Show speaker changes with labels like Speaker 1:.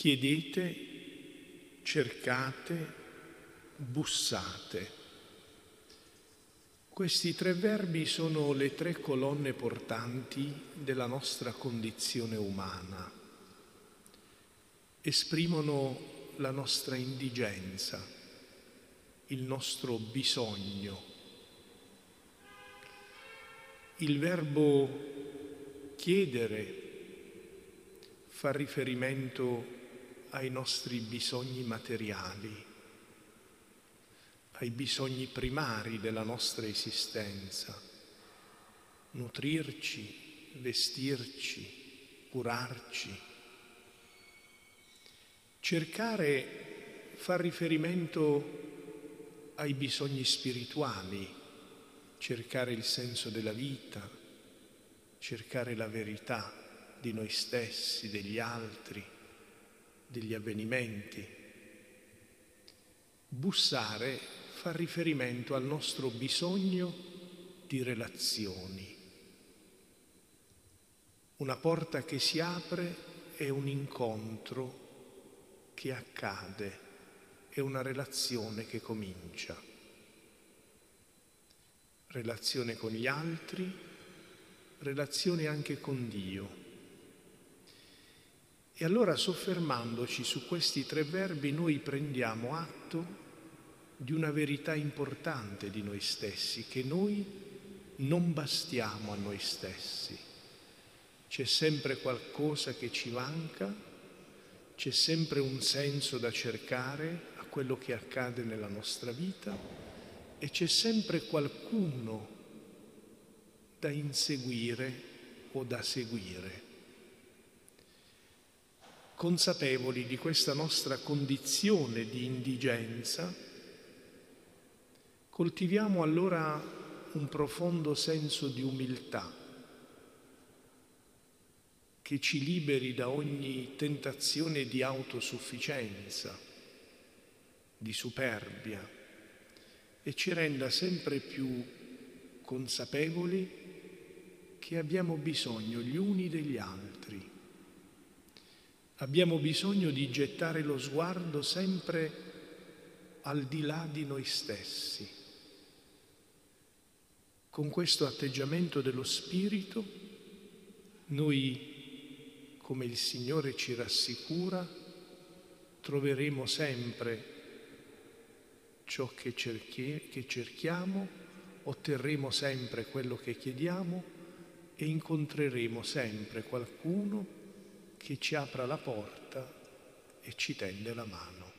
Speaker 1: Chiedete, cercate, bussate. Questi tre verbi sono le tre colonne portanti della nostra condizione umana. Esprimono la nostra indigenza, il nostro bisogno. Il verbo chiedere fa riferimento ai nostri bisogni materiali ai bisogni primari della nostra esistenza, nutrirci, vestirci, curarci. Cercare fa riferimento ai bisogni spirituali, cercare il senso della vita, cercare la verità di noi stessi, degli altri, degli avvenimenti. Bussare fa riferimento al nostro bisogno di relazioni. Una porta che si apre è un incontro che accade, è una relazione che comincia. Relazione con gli altri, relazione anche con Dio. E allora soffermandoci su questi tre verbi noi prendiamo atto di una verità importante di noi stessi, che noi non bastiamo a noi stessi. C'è sempre qualcosa che ci manca, c'è sempre un senso da cercare a quello che accade nella nostra vita e c'è sempre qualcuno da inseguire o da seguire. Consapevoli di questa nostra condizione di indigenza, Coltiviamo allora un profondo senso di umiltà che ci liberi da ogni tentazione di autosufficienza, di superbia e ci renda sempre più consapevoli che abbiamo bisogno gli uni degli altri. Abbiamo bisogno di gettare lo sguardo sempre al di là di noi stessi. Con questo atteggiamento dello Spirito noi, come il Signore ci rassicura, troveremo sempre ciò che, cerchi- che cerchiamo, otterremo sempre quello che chiediamo e incontreremo sempre qualcuno che ci apra la porta e ci tende la mano.